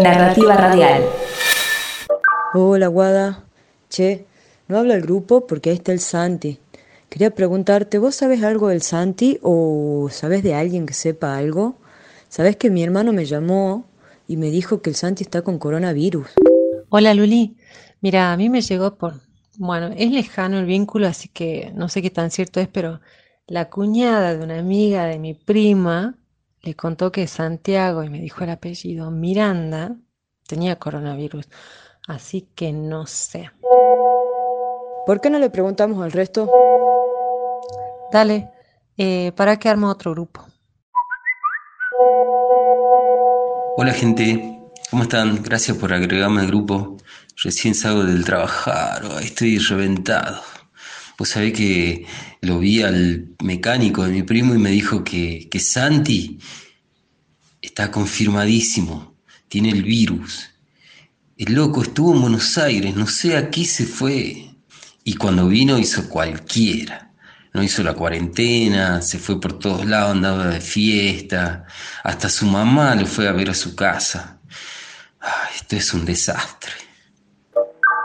Narrativa Radial. Hola, Guada. Che, no habla el grupo porque ahí está el Santi. Quería preguntarte, ¿vos sabes algo del Santi o sabes de alguien que sepa algo? Sabes que mi hermano me llamó y me dijo que el Santi está con coronavirus. Hola Luli, mira, a mí me llegó por, bueno, es lejano el vínculo, así que no sé qué tan cierto es, pero la cuñada de una amiga de mi prima le contó que Santiago, y me dijo el apellido, Miranda, tenía coronavirus, así que no sé. ¿Por qué no le preguntamos al resto? Dale, eh, ¿para qué armo otro grupo? Hola gente, ¿cómo están? Gracias por agregarme al grupo. Recién salgo del trabajar, estoy reventado. Vos sabés que lo vi al mecánico de mi primo y me dijo que, que Santi está confirmadísimo, tiene el virus. El loco estuvo en Buenos Aires, no sé a qué se fue. Y cuando vino hizo cualquiera no hizo la cuarentena, se fue por todos lados, andaba de fiesta, hasta su mamá lo fue a ver a su casa. esto es un desastre.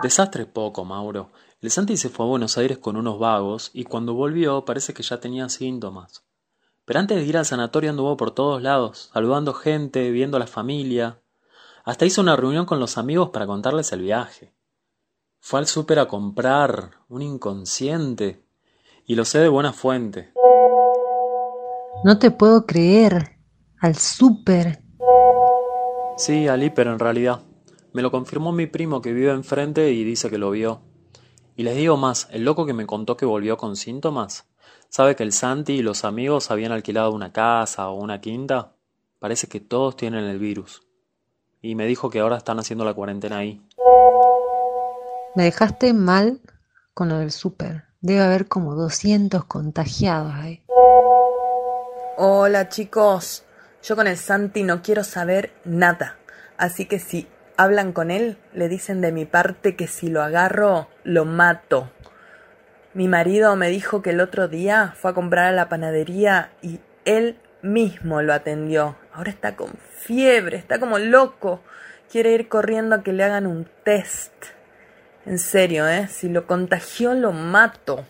Desastre poco, Mauro. El Santi se fue a Buenos Aires con unos vagos y cuando volvió parece que ya tenía síntomas. Pero antes de ir al sanatorio anduvo por todos lados, saludando gente, viendo a la familia. Hasta hizo una reunión con los amigos para contarles el viaje. Fue al súper a comprar, un inconsciente. Y lo sé de buena fuente. No te puedo creer. Al súper. Sí, al hiper en realidad. Me lo confirmó mi primo que vive enfrente y dice que lo vio. Y les digo más, el loco que me contó que volvió con síntomas, ¿sabe que el Santi y los amigos habían alquilado una casa o una quinta? Parece que todos tienen el virus. Y me dijo que ahora están haciendo la cuarentena ahí. Me dejaste mal con lo del súper. Debe haber como 200 contagiados ahí. Hola chicos, yo con el Santi no quiero saber nada, así que si hablan con él, le dicen de mi parte que si lo agarro, lo mato. Mi marido me dijo que el otro día fue a comprar a la panadería y él mismo lo atendió. Ahora está con fiebre, está como loco. Quiere ir corriendo a que le hagan un test. En serio, ¿eh? Si lo contagió, lo mato.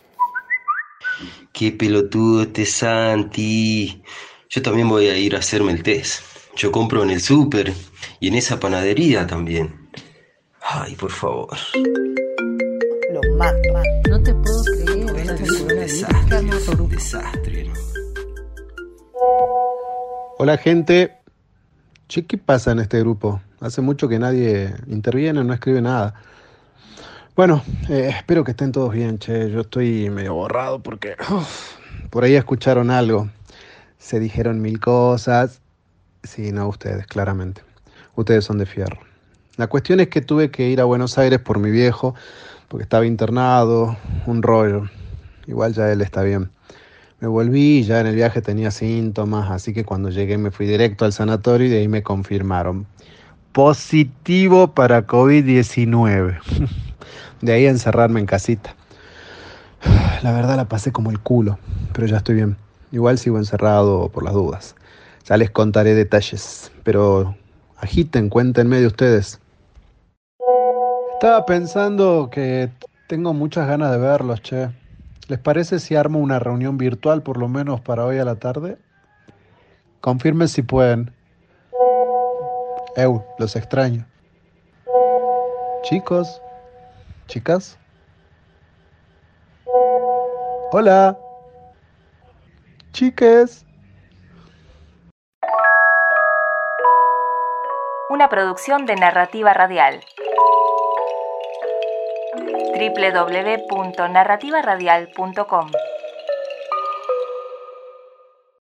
Qué pelotudo este Santi. Yo también voy a ir a hacerme el test. Yo compro en el súper y en esa panadería también. Ay, por favor. Lo mato. No te puedo creer. Esto es un desastre. Es un desastre. Hola gente. Che, ¿qué pasa en este grupo? Hace mucho que nadie interviene, no escribe nada. Bueno, eh, espero que estén todos bien, che. Yo estoy medio borrado porque uf, por ahí escucharon algo. Se dijeron mil cosas. Sí, no ustedes, claramente. Ustedes son de fierro. La cuestión es que tuve que ir a Buenos Aires por mi viejo, porque estaba internado, un rollo. Igual ya él está bien. Me volví ya en el viaje tenía síntomas, así que cuando llegué me fui directo al sanatorio y de ahí me confirmaron. Positivo para COVID-19. De ahí encerrarme en casita. La verdad la pasé como el culo, pero ya estoy bien. Igual sigo encerrado por las dudas. Ya les contaré detalles, pero agiten, cuéntenme de ustedes. Estaba pensando que tengo muchas ganas de verlos, che. ¿Les parece si armo una reunión virtual por lo menos para hoy a la tarde? Confirmen si pueden. Eu, los extraño. Chicos, chicas. Hola. Chiques. Una producción de Narrativa Radial. www.narrativaradial.com